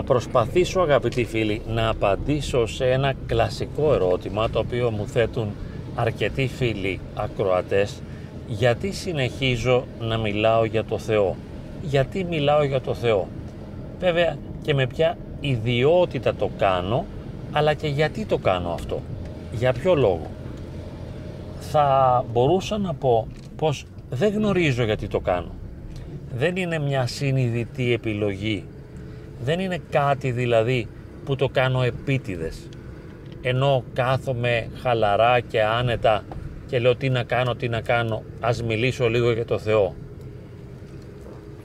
Θα προσπαθήσω αγαπητοί φίλοι να απαντήσω σε ένα κλασικό ερώτημα το οποίο μου θέτουν αρκετοί φίλοι ακροατές γιατί συνεχίζω να μιλάω για το Θεό; Γιατί μιλάω για το Θεό; Βέβαια και με ποια ιδιότητα το κάνω αλλά και γιατί το κάνω αυτό; Για ποιο λόγο; Θα μπορούσα να πω πως δεν γνωρίζω γιατί το κάνω. Δεν είναι μια συνειδητή επιλογή. Δεν είναι κάτι δηλαδή που το κάνω επίτηδες. Ενώ κάθομαι χαλαρά και άνετα και λέω τι να κάνω, τι να κάνω, ας μιλήσω λίγο για το Θεό.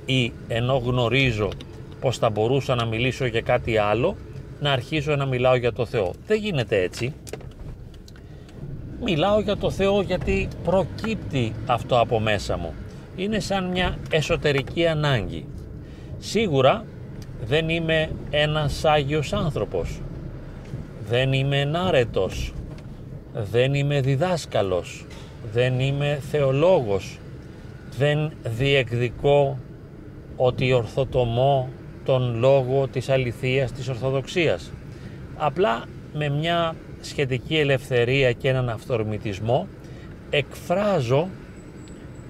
Ή ενώ γνωρίζω πως θα μπορούσα να μιλήσω για κάτι άλλο, να αρχίσω να μιλάω για το Θεό. Δεν γίνεται έτσι. Μιλάω για το Θεό γιατί προκύπτει αυτό από μέσα μου. Είναι σαν μια εσωτερική ανάγκη. Σίγουρα δεν είμαι ένας Άγιος άνθρωπος. Δεν είμαι ενάρετος. Δεν είμαι διδάσκαλος. Δεν είμαι θεολόγος. Δεν διεκδικώ ότι ορθοτομώ τον λόγο της αληθείας της Ορθοδοξίας. Απλά με μια σχετική ελευθερία και έναν αυθορμητισμό εκφράζω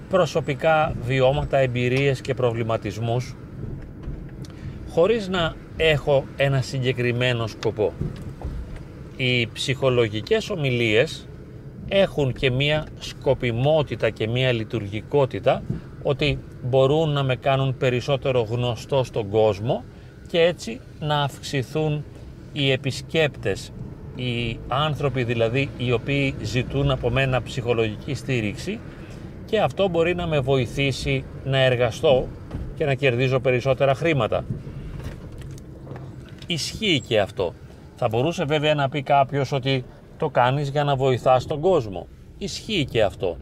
προσωπικά βιώματα, εμπειρίες και προβληματισμούς χωρίς να έχω ένα συγκεκριμένο σκοπό. Οι ψυχολογικές ομιλίες έχουν και μία σκοπιμότητα και μία λειτουργικότητα ότι μπορούν να με κάνουν περισσότερο γνωστό στον κόσμο και έτσι να αυξηθούν οι επισκέπτες, οι άνθρωποι δηλαδή οι οποίοι ζητούν από μένα ψυχολογική στήριξη και αυτό μπορεί να με βοηθήσει να εργαστώ και να κερδίζω περισσότερα χρήματα. Ισχύει και αυτό. Θα μπορούσε βέβαια να πει κάποιος ότι το κάνεις για να βοηθάς τον κόσμο. Ισχύει και αυτό.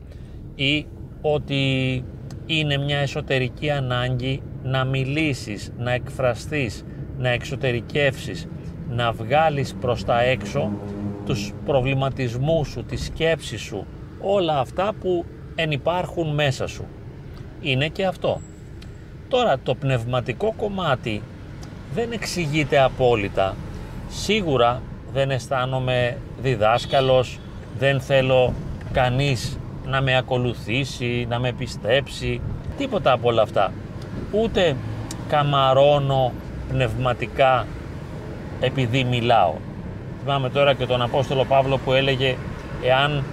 Ή ότι είναι μια εσωτερική ανάγκη να μιλήσεις, να εκφραστείς, να εξωτερικεύσεις, να βγάλεις προς τα έξω τους προβληματισμούς σου, τη σκέψη σου, όλα αυτά που ενυπάρχουν μέσα σου. Είναι και αυτό. Τώρα το πνευματικό κομμάτι δεν εξηγείται απόλυτα. Σίγουρα δεν αισθάνομαι διδάσκαλος, δεν θέλω κανείς να με ακολουθήσει, να με πιστέψει, τίποτα από όλα αυτά. Ούτε καμαρώνω πνευματικά επειδή μιλάω. Θυμάμαι τώρα και τον Απόστολο Παύλο που έλεγε εάν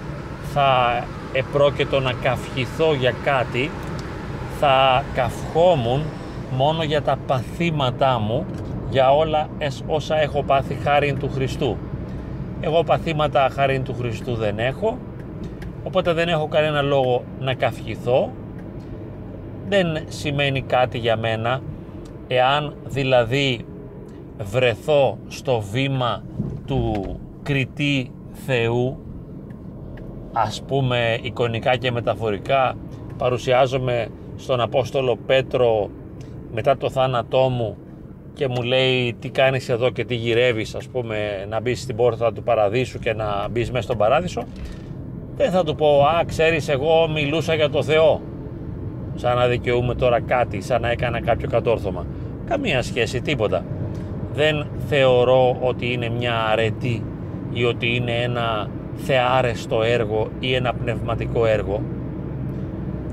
θα επρόκειτο να καυχηθώ για κάτι θα καυχόμουν μόνο για τα παθήματά μου για όλα όσα έχω πάθει χάριν του Χριστού. Εγώ παθήματα χάριν του Χριστού δεν έχω οπότε δεν έχω κανένα λόγο να καυχηθώ δεν σημαίνει κάτι για μένα εάν δηλαδή βρεθώ στο βήμα του κριτή Θεού ας πούμε εικονικά και μεταφορικά παρουσιάζομαι στον Απόστολο Πέτρο μετά το θάνατό μου και μου λέει τι κάνεις εδώ και τι γυρεύεις ας πούμε να μπεις στην πόρτα του παραδείσου και να μπεις μέσα στον παράδεισο; Δεν θα του πω α ξέρεις εγώ μιλούσα για το Θεό σαν να δικαιούμαι τώρα κάτι σαν να έκανα κάποιο κατόρθωμα. Καμία σχέση τίποτα. Δεν θεωρώ ότι είναι μια αρετή ή ότι είναι ένα θεάρεστο έργο ή ένα πνευματικό έργο.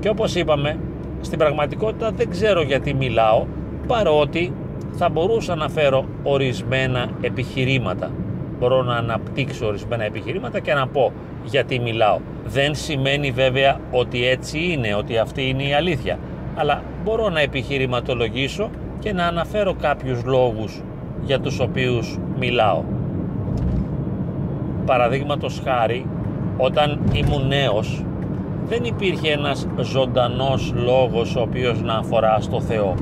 Και όπως είπαμε στην πραγματικότητα δεν ξέρω γιατί μιλάω παρότι θα μπορούσα να φέρω ορισμένα επιχειρήματα. Μπορώ να αναπτύξω ορισμένα επιχειρήματα και να πω γιατί μιλάω. Δεν σημαίνει βέβαια ότι έτσι είναι ότι αυτή είναι η αλήθεια. Αλλά μπορώ να επιχειρηματολογήσω και να αναφέρω κάποιους λόγους για τους οποίους μιλάω. Παραδείγματος χάρη όταν ήμουν νέος δεν υπήρχε ένας ζωντανός λόγος ο οποίος να αφορά στο Θεό.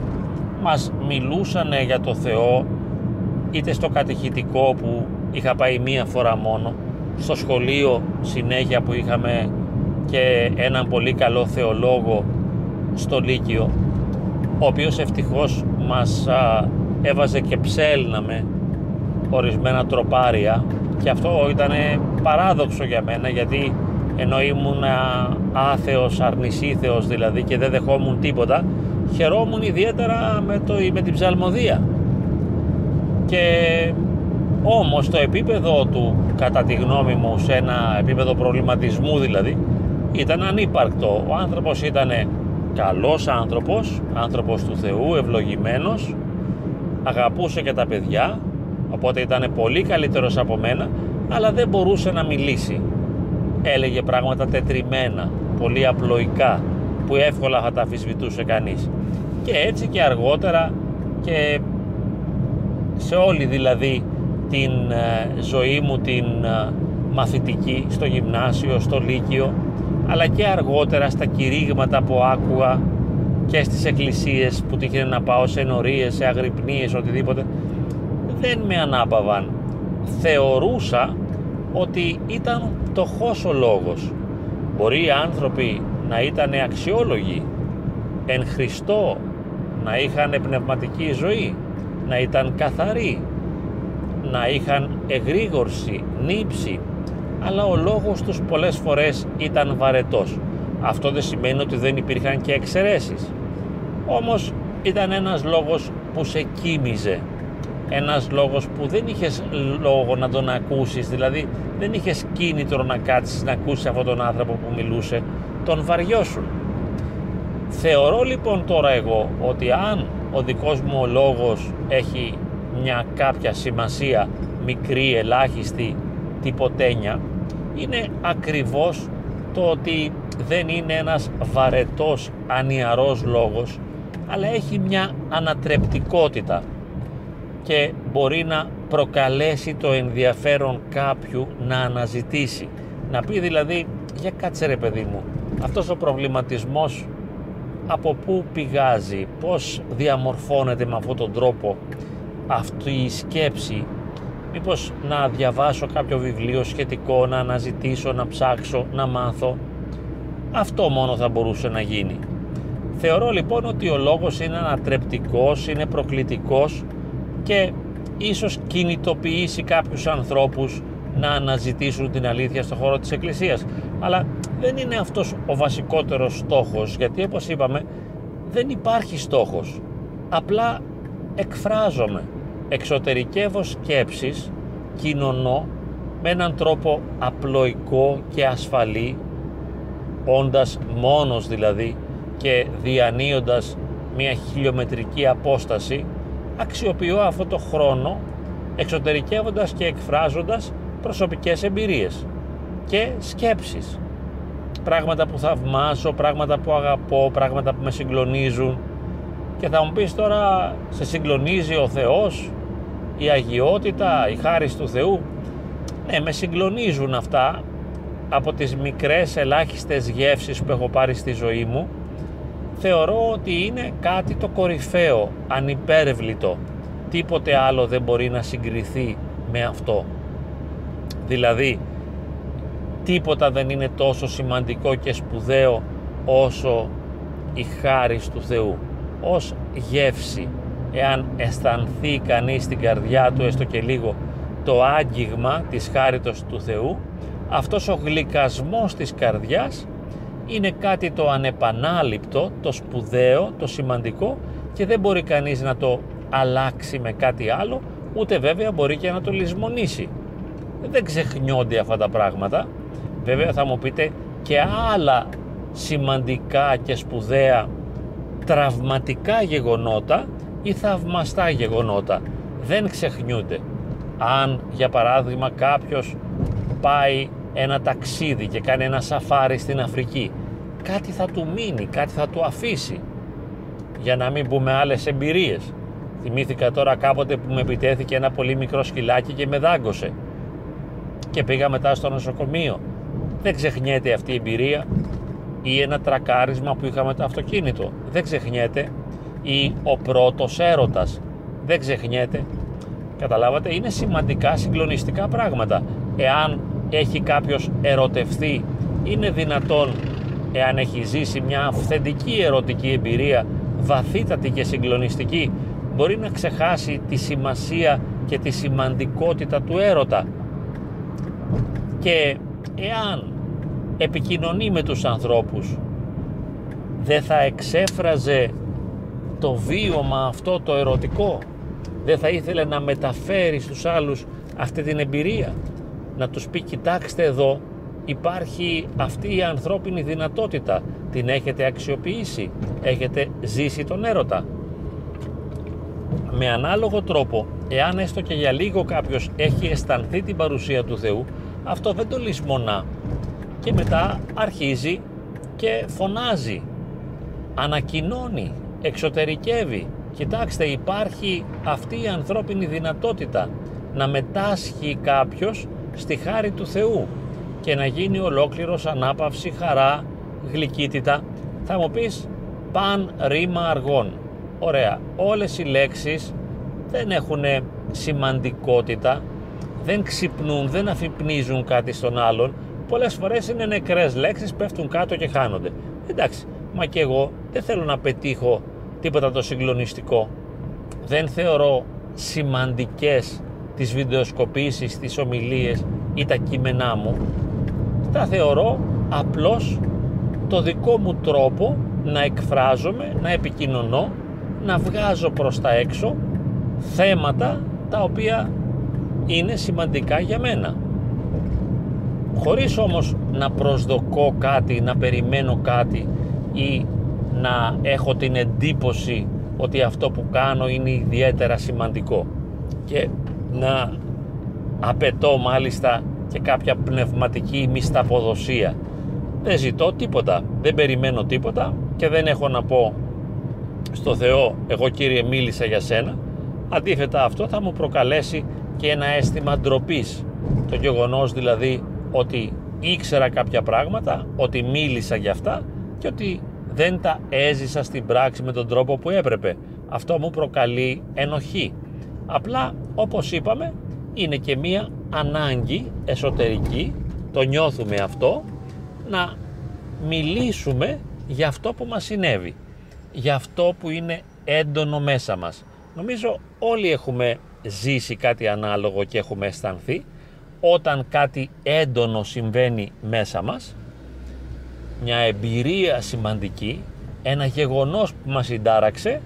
Μας μιλούσανε για το Θεό είτε στο κατηχητικό που είχα πάει μία φορά μόνο, στο σχολείο συνέχεια που είχαμε και έναν πολύ καλό θεολόγο στο Λύκειο, ο οποίος ευτυχώς μας έβαζε και ψέλναμε ορισμένα τροπάρια και αυτό ήταν παράδοξο για μένα γιατί ενώ ήμουν άθεος, αρνησίθεος δηλαδή και δεν δεχόμουν τίποτα χαιρόμουν ιδιαίτερα με, το, με την ψαλμοδία. Και όμως το επίπεδο του κατά τη γνώμη μου σε ένα επίπεδο προβληματισμού δηλαδή ήταν ανύπαρκτο. Ο άνθρωπος ήταν καλός άνθρωπος άνθρωπος του Θεού, ευλογημένος αγαπούσε και τα παιδιά οπότε ήταν πολύ καλύτερος από μένα αλλά δεν μπορούσε να μιλήσει έλεγε πράγματα τετριμένα πολύ απλοϊκά που εύκολα θα τα αφισβητούσε κανείς. Και έτσι και αργότερα και σε όλη δηλαδή την ε, ζωή μου την ε, μαθητική στο γυμνάσιο, στο λύκειο αλλά και αργότερα στα κηρύγματα που άκουγα και στις εκκλησίες που τύχαινε να πάω σε ενορίες, σε αγρυπνίες, οτιδήποτε δεν με ανάπαβαν. Θεωρούσα ότι ήταν πτωχός ο λόγος. Μπορεί οι άνθρωποι να ήταν αξιόλογοι εν Χριστώ να είχαν πνευματική ζωή να ήταν καθαροί να είχαν εγρήγορση, νύψη αλλά ο λόγος τους πολλές φορές ήταν βαρετός. Αυτό δεν σημαίνει ότι δεν υπήρχαν και εξαιρέσεις. Όμως ήταν ένας λόγος που σε κοίμιζε ένας λόγος που δεν είχες λόγο να τον ακούσεις δηλαδή δεν είχες κίνητρο να κάτσεις να ακούσεις αυτόν τον άνθρωπο που μιλούσε τον βαριώσουν. Θεωρώ λοιπόν τώρα εγώ ότι αν ο δικός μου ο λόγος έχει μια κάποια σημασία μικρή, ελάχιστη, τυποτένια είναι ακριβώς το ότι δεν είναι ένας βαρετός, ανιαρός λόγος αλλά έχει μια ανατρεπτικότητα και μπορεί να προκαλέσει το ενδιαφέρον κάποιου να αναζητήσει. Να πει δηλαδή, για κάτσε ρε παιδί μου, αυτός ο προβληματισμός από πού πηγάζει, πώς διαμορφώνεται με αυτόν τον τρόπο αυτή η σκέψη. Μήπως να διαβάσω κάποιο βιβλίο σχετικό, να αναζητήσω, να ψάξω, να μάθω αυτό μόνο θα μπορούσε να γίνει. Θεωρώ λοιπόν ότι ο λόγος είναι ανατρεπτικός, είναι προκλητικός και ίσως κινητοποιήσει κάποιους ανθρώπους να αναζητήσουν την αλήθεια στον χώρο της Εκκλησίας. Αλλά δεν είναι αυτός ο βασικότερος στόχος γιατί όπως είπαμε δεν υπάρχει στόχος. Απλά εκφράζομαι εξωτερικεύω σκέψεις κοινωνώ με έναν τρόπο απλοϊκό και ασφαλή όντας μόνος δηλαδή και διανύοντας μια χιλιομετρική απόσταση αξιοποιώ αυτό το χρόνο εξωτερικεύοντας και εκφράζοντας προσωπικές εμπειρίες και σκέψεις. Πράγματα που θαυμάσω, πράγματα που αγαπώ, πράγματα που με συγκλονίζουν. Και θα μου πεις τώρα σε συγκλονίζει ο Θεός η αγιότητα, η χάρη του Θεού; Ναι με συγκλονίζουν αυτά από τις μικρές ελάχιστες γεύσεις που έχω πάρει στη ζωή μου θεωρώ ότι είναι κάτι το κορυφαίο, ανυπέρευλητο τίποτε άλλο δεν μπορεί να συγκριθεί με αυτό. Δηλαδή τίποτα δεν είναι τόσο σημαντικό και σπουδαίο όσο η χάρη του Θεού. Ως γεύση εάν αισθανθεί κανείς στην καρδιά του έστω και λίγο το άγγιγμα της χάριτος του Θεού αυτός ο γλυκασμός της καρδιάς είναι κάτι το ανεπανάληπτο, το σπουδαίο, το σημαντικό και δεν μπορεί κανείς να το αλλάξει με κάτι άλλο ούτε βέβαια μπορεί και να το λησμονήσει. Δεν ξεχνιόνται αυτά τα πράγματα. Βέβαια θα μου πείτε και άλλα σημαντικά και σπουδαία τραυματικά γεγονότα ή θαυμαστά γεγονότα. Δεν ξεχνιούνται. Αν για παράδειγμα κάποιος πάει ένα ταξίδι και κάνει ένα σαφάρι στην Αφρική. Κάτι θα του μείνει, κάτι θα του αφήσει. Για να μην πούμε άλλες εμπειρίες. Θυμήθηκα τώρα κάποτε που με επιτέθηκε ένα πολύ μικρό σκυλάκι και με δάγκωσε. Και πήγα μετά στο νοσοκομείο. Δεν ξεχνιέται αυτή η εμπειρία ή ένα τρακάρισμα που είχαμε το αυτοκίνητο. Δεν ξεχνιέται ή ο πρώτος έρωτας. Δεν ξεχνιέται. Καταλάβατε είναι σημαντικά συγκλονιστικά πράγματα. Εάν έχει κάποιος ερωτευθεί είναι δυνατόν εάν έχει ζήσει μια αυθεντική ερωτική εμπειρία βαθύτατη και συγκλονιστική μπορεί να ξεχάσει τη σημασία και τη σημαντικότητα του έρωτα; Και εάν επικοινωνεί με τους ανθρώπους δεν θα εξέφραζε το βίωμα αυτό το ερωτικό; Δεν θα ήθελε να μεταφέρει στους άλλους αυτή την εμπειρία; Να τους πει κοιτάξτε εδώ υπάρχει αυτή η ανθρώπινη δυνατότητα. Την έχετε αξιοποιήσει, έχετε ζήσει τον έρωτα. Με ανάλογο τρόπο, εάν έστω και για λίγο κάποιος έχει αισθανθεί την παρουσία του Θεού, αυτό δεν το λησμονά. Και μετά αρχίζει και φωνάζει, ανακοινώνει, εξωτερικεύει. Κοιτάξτε υπάρχει αυτή η ανθρώπινη δυνατότητα να μετάσχει κάποιος στη χάρη του Θεού και να γίνει ολόκληρος ανάπαυση, χαρά, γλυκύτητα. Θα μου πεις παν ρήμα αργών. Ωραία, όλες οι λέξεις δεν έχουν σημαντικότητα, δεν ξυπνούν, δεν αφυπνίζουν κάτι στον άλλον. Πολλές φορές είναι νεκρές λέξεις, πέφτουν κάτω και χάνονται. Εντάξει, μα και εγώ δεν θέλω να πετύχω τίποτα το συγκλονιστικό. Δεν θεωρώ σημαντικές τις βιντεοσκοπήσεις, τις ομιλίες ή τα κείμενά μου. Τα θεωρώ απλώς το δικό μου τρόπο να εκφράζομαι, να επικοινωνώ, να βγάζω προς τα έξω θέματα τα οποία είναι σημαντικά για μένα. Χωρίς όμως να προσδοκώ κάτι, να περιμένω κάτι ή να έχω την εντύπωση ότι αυτό που κάνω είναι ιδιαίτερα σημαντικό και να απαιτώ μάλιστα και κάποια πνευματική μισθαποδοσία. Δεν ζητώ τίποτα, δεν περιμένω τίποτα και δεν έχω να πω στο Θεό εγώ Κύριε μίλησα για σένα αντίθετα αυτό θα μου προκαλέσει και ένα αίσθημα ντροπής. το γεγονός δηλαδή ότι ήξερα κάποια πράγματα ότι μίλησα για αυτά και ότι δεν τα έζησα στην πράξη με τον τρόπο που έπρεπε αυτό μου προκαλεί ενοχή απλά όπως είπαμε είναι και μία ανάγκη εσωτερική το νιώθουμε αυτό να μιλήσουμε για αυτό που μας συνέβη για αυτό που είναι έντονο μέσα μας. Νομίζω όλοι έχουμε ζήσει κάτι ανάλογο και έχουμε αισθανθεί όταν κάτι έντονο συμβαίνει μέσα μας, μια εμπειρία σημαντική, ένα γεγονός που μας συντάραξε,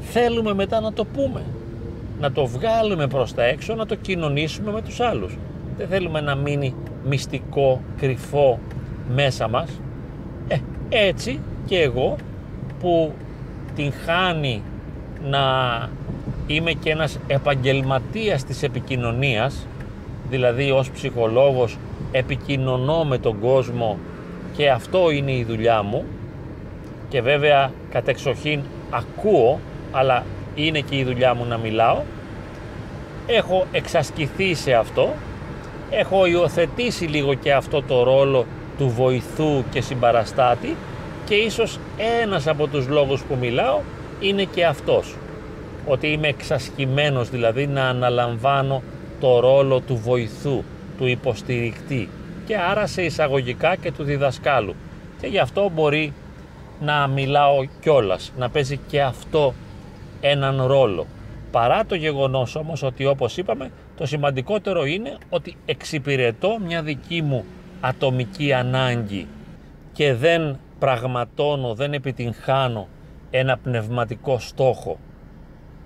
θέλουμε μετά να το πούμε, να το βγάλουμε προς τα έξω, να το κοινωνήσουμε με τους άλλους. Δεν θέλουμε να μείνει μυστικό, κρυφό μέσα μας. Ε, έτσι και εγώ που την χάνει να είμαι και ένας επαγγελματίας της επικοινωνίας δηλαδή ως ψυχολόγος επικοινωνώ με τον κόσμο και αυτό είναι η δουλειά μου και βέβαια κατεξοχήν ακούω αλλά είναι και η δουλειά μου να μιλάω. Έχω εξασκηθεί σε αυτό. Έχω υιοθετήσει λίγο και αυτό το ρόλο του βοηθού και συμπαραστάτη και ίσως ένας από τους λόγους που μιλάω είναι και αυτός. Ότι είμαι εξασκημένος δηλαδή να αναλαμβάνω το ρόλο του βοηθού, του υποστηρικτή. Και άρα σε εισαγωγικά και του διδασκάλου. Και γι' αυτό μπορεί να μιλάω κιόλας, να παίζει και αυτό έναν ρόλο. Παρά το γεγονός όμως ότι όπως είπαμε το σημαντικότερο είναι ότι εξυπηρετώ μια δική μου ατομική ανάγκη και δεν πραγματώνω, δεν επιτυγχάνω ένα πνευματικό στόχο.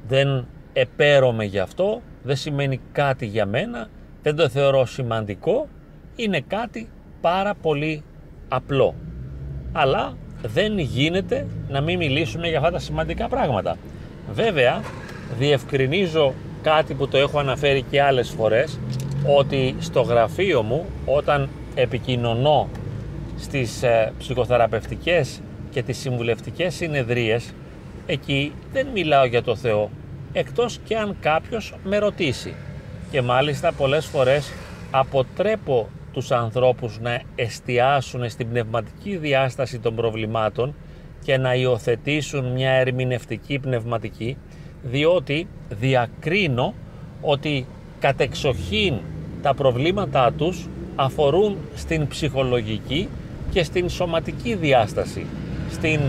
Δεν επέρωμαι γι' αυτό, δεν σημαίνει κάτι για μένα, δεν το θεωρώ σημαντικό, είναι κάτι πάρα πολύ απλό. Αλλά δεν γίνεται να μην μιλήσουμε για αυτά τα σημαντικά πράγματα. Βέβαια, διευκρινίζω κάτι που το έχω αναφέρει και άλλες φορές, ότι στο γραφείο μου όταν επικοινωνώ στις ε, ψυχοθεραπευτικές και τις συμβουλευτικές συνεδρίες εκεί δεν μιλάω για το Θεό εκτός και αν κάποιος με ρωτήσει. Και μάλιστα πολλές φορές αποτρέπω τους ανθρώπους να εστιάσουν στην πνευματική διάσταση των προβλημάτων και να υιοθετήσουν μια ερμηνευτική πνευματική διότι διακρίνω ότι κατεξοχήν τα προβλήματά τους αφορούν στην ψυχολογική και στην σωματική διάσταση, στην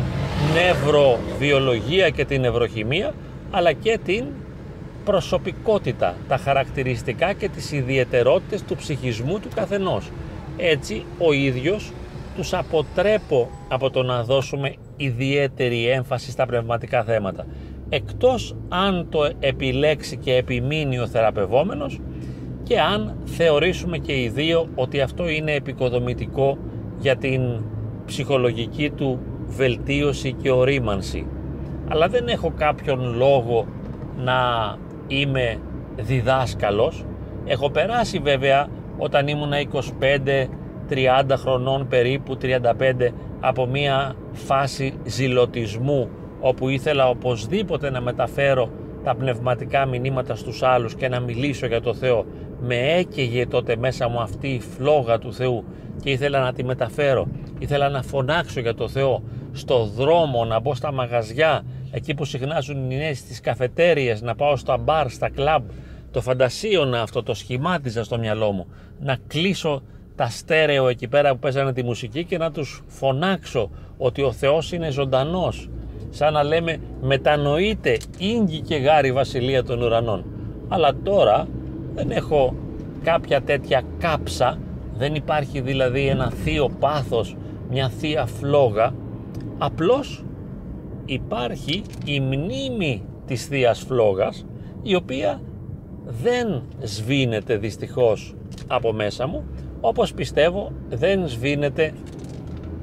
νευροβιολογία και την νευροχημία, αλλά και την προσωπικότητα, τα χαρακτηριστικά και τις ιδιαιτερότητες του ψυχισμού του καθενός. Έτσι, ο ίδιος τους αποτρέπω από το να δώσουμε ιδιαίτερη έμφαση στα πνευματικά θέματα. εκτός αν το επιλέξει και επιμείνει ο θεραπευόμενος και αν θεωρήσουμε και οι δύο ότι αυτό είναι επικοδομητικό για την ψυχολογική του βελτίωση και ορίμανση. Αλλά δεν έχω κάποιον λόγο να είμαι διδάσκαλος. Έχω περάσει βέβαια όταν ήμουν 25-30 χρονών περίπου, 35 από μια φάση ζηλωτισμού όπου ήθελα οπωσδήποτε να μεταφέρω τα πνευματικά μηνύματα στους άλλους και να μιλήσω για το Θεό. Με έκαιγε τότε μέσα μου αυτή η φλόγα του Θεού και ήθελα να τη μεταφέρω. Ήθελα να φωνάξω για το Θεό στο δρόμο, να μπω στα μαγαζιά, εκεί που συχνάζουν οι νέες στις καφετέριες, να πάω στα μπαρ, στα κλαμπ. Το φαντασίωνα αυτό, το σχημάτιζα στο μυαλό μου. Να κλείσω τα στέρεο εκεί πέρα που παίζανε τη μουσική και να τους φωνάξω ότι ο Θεός είναι ζωντανός. Σαν να λέμε μετανοείται ίγκη και γάρι βασιλεία των ουρανών. Αλλά τώρα δεν έχω κάποια τέτοια κάψα, δεν υπάρχει δηλαδή ένα θείο πάθος, μια θεία φλόγα, απλώς υπάρχει η μνήμη της θείας φλόγας η οποία δεν σβήνεται δυστυχώς από μέσα μου όπως πιστεύω δεν σβήνεται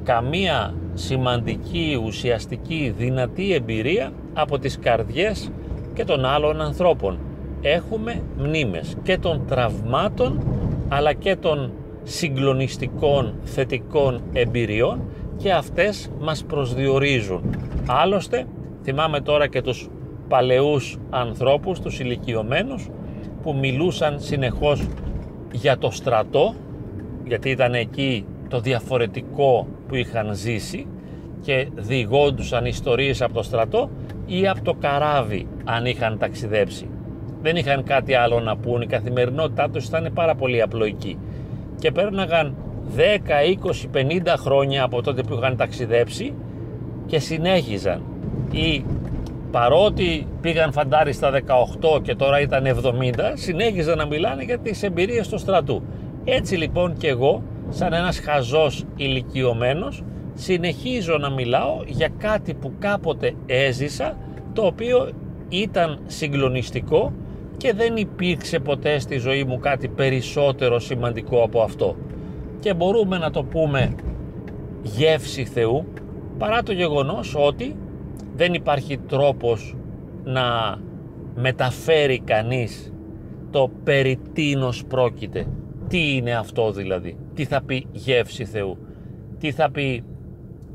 καμία σημαντική, ουσιαστική, δυνατή εμπειρία από τις καρδιές και των άλλων ανθρώπων. Έχουμε μνήμες και των τραυμάτων αλλά και των συγκλονιστικών θετικών εμπειριών και αυτές μας προσδιορίζουν. Άλλωστε, θυμάμαι τώρα και τους παλαιούς ανθρώπους, τους ηλικιωμένους, που μιλούσαν συνεχώς για το στρατό, γιατί ήταν εκεί το διαφορετικό που είχαν ζήσει και διηγόντουσαν ιστορίες από το στρατό ή από το καράβι αν είχαν ταξιδέψει. Δεν είχαν κάτι άλλο να πούν, η καθημερινότητά τους ήταν πάρα πολύ απλοϊκή. Και πέρναγαν 10, 20, 50 χρόνια από τότε που είχαν ταξιδέψει και συνέχιζαν. Ή παρότι πήγαν φαντάρι στα 18 και τώρα ήταν 70 συνέχιζαν να μιλάνε για τις εμπειρίες του στρατού έτσι λοιπόν και εγώ σαν ένας χαζός ηλικιωμένος συνεχίζω να μιλάω για κάτι που κάποτε έζησα το οποίο ήταν συγκλονιστικό και δεν υπήρξε ποτέ στη ζωή μου κάτι περισσότερο σημαντικό από αυτό και μπορούμε να το πούμε γεύση Θεού παρά το γεγονός ότι δεν υπάρχει τρόπος να μεταφέρει κανείς το περί τίνος πρόκειται. Τι είναι αυτό δηλαδή, τι θα πει γεύση Θεού, τι θα πει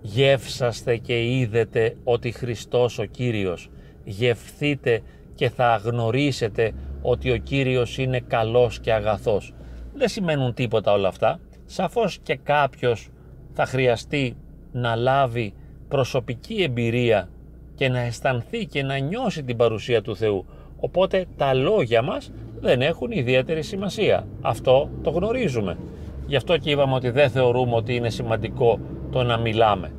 γεύσαστε και είδετε ότι Χριστός ο Κύριος, γευθείτε και θα γνωρίσετε ότι ο Κύριος είναι καλός και αγαθός; Δεν σημαίνουν τίποτα όλα αυτά. Σαφώς και κάποιος θα χρειαστεί να λάβει προσωπική εμπειρία και να αισθανθεί και να νιώσει την παρουσία του Θεού. Οπότε τα λόγια μας δεν έχουν ιδιαίτερη σημασία. Αυτό το γνωρίζουμε. Γι' αυτό και είπαμε ότι δεν θεωρούμε ότι είναι σημαντικό το να μιλάμε.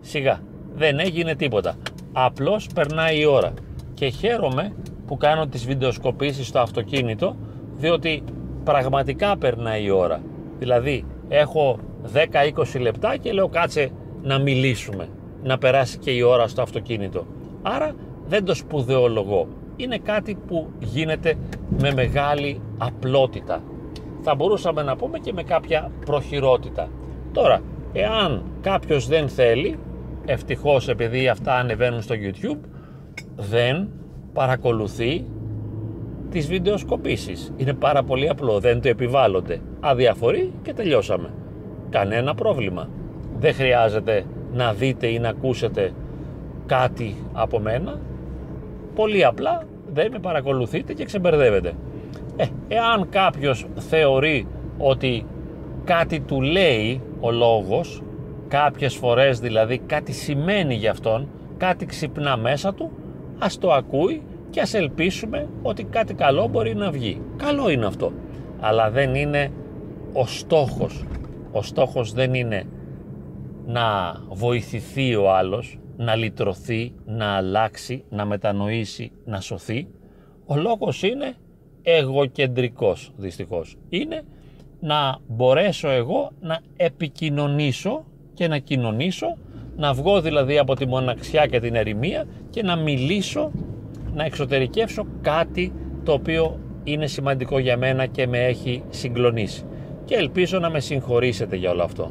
Σιγά, δεν έγινε τίποτα. Απλώς περνάει η ώρα. Και χαίρομαι που κάνω τις βιντεοσκοπήσεις στο αυτοκίνητο, διότι πραγματικά περνάει η ώρα. Δηλαδή, έχω 10-20 λεπτά και λέω κάτσε να μιλήσουμε, να περάσει και η ώρα στο αυτοκίνητο. Άρα δεν το σπουδαιολογώ. Είναι κάτι που γίνεται με μεγάλη απλότητα. Θα μπορούσαμε να πούμε και με κάποια προχειρότητα. Τώρα, εάν κάποιος δεν θέλει, ευτυχώς επειδή αυτά ανεβαίνουν στο YouTube, δεν παρακολουθεί τις βιντεοσκοπήσεις. Είναι πάρα πολύ απλό, δεν το επιβάλλονται. Αδιαφορεί και τελειώσαμε. Κανένα πρόβλημα. Δεν χρειάζεται να δείτε ή να ακούσετε κάτι από μένα. Πολύ απλά δεν με παρακολουθείτε και ξεμπερδεύετε. Ε, εάν κάποιος θεωρεί ότι κάτι του λέει ο λόγος, κάποιες φορές δηλαδή κάτι σημαίνει για αυτόν, κάτι ξυπνά μέσα του, ας το ακούει και ας ελπίσουμε ότι κάτι καλό μπορεί να βγει. Καλό είναι αυτό. Αλλά δεν είναι ο στόχος. Ο στόχος δεν είναι να βοηθηθεί ο άλλος, να λυτρωθεί, να αλλάξει, να μετανοήσει, να σωθεί. Ο λόγος είναι εγωκεντρικός δυστυχώς. Είναι να μπορέσω εγώ να επικοινωνήσω και να κοινωνήσω, να βγω δηλαδή από τη μοναξιά και την ερημία και να μιλήσω να εξωτερικεύσω κάτι το οποίο είναι σημαντικό για μένα και με έχει συγκλονίσει. Και ελπίζω να με συγχωρήσετε για όλο αυτό.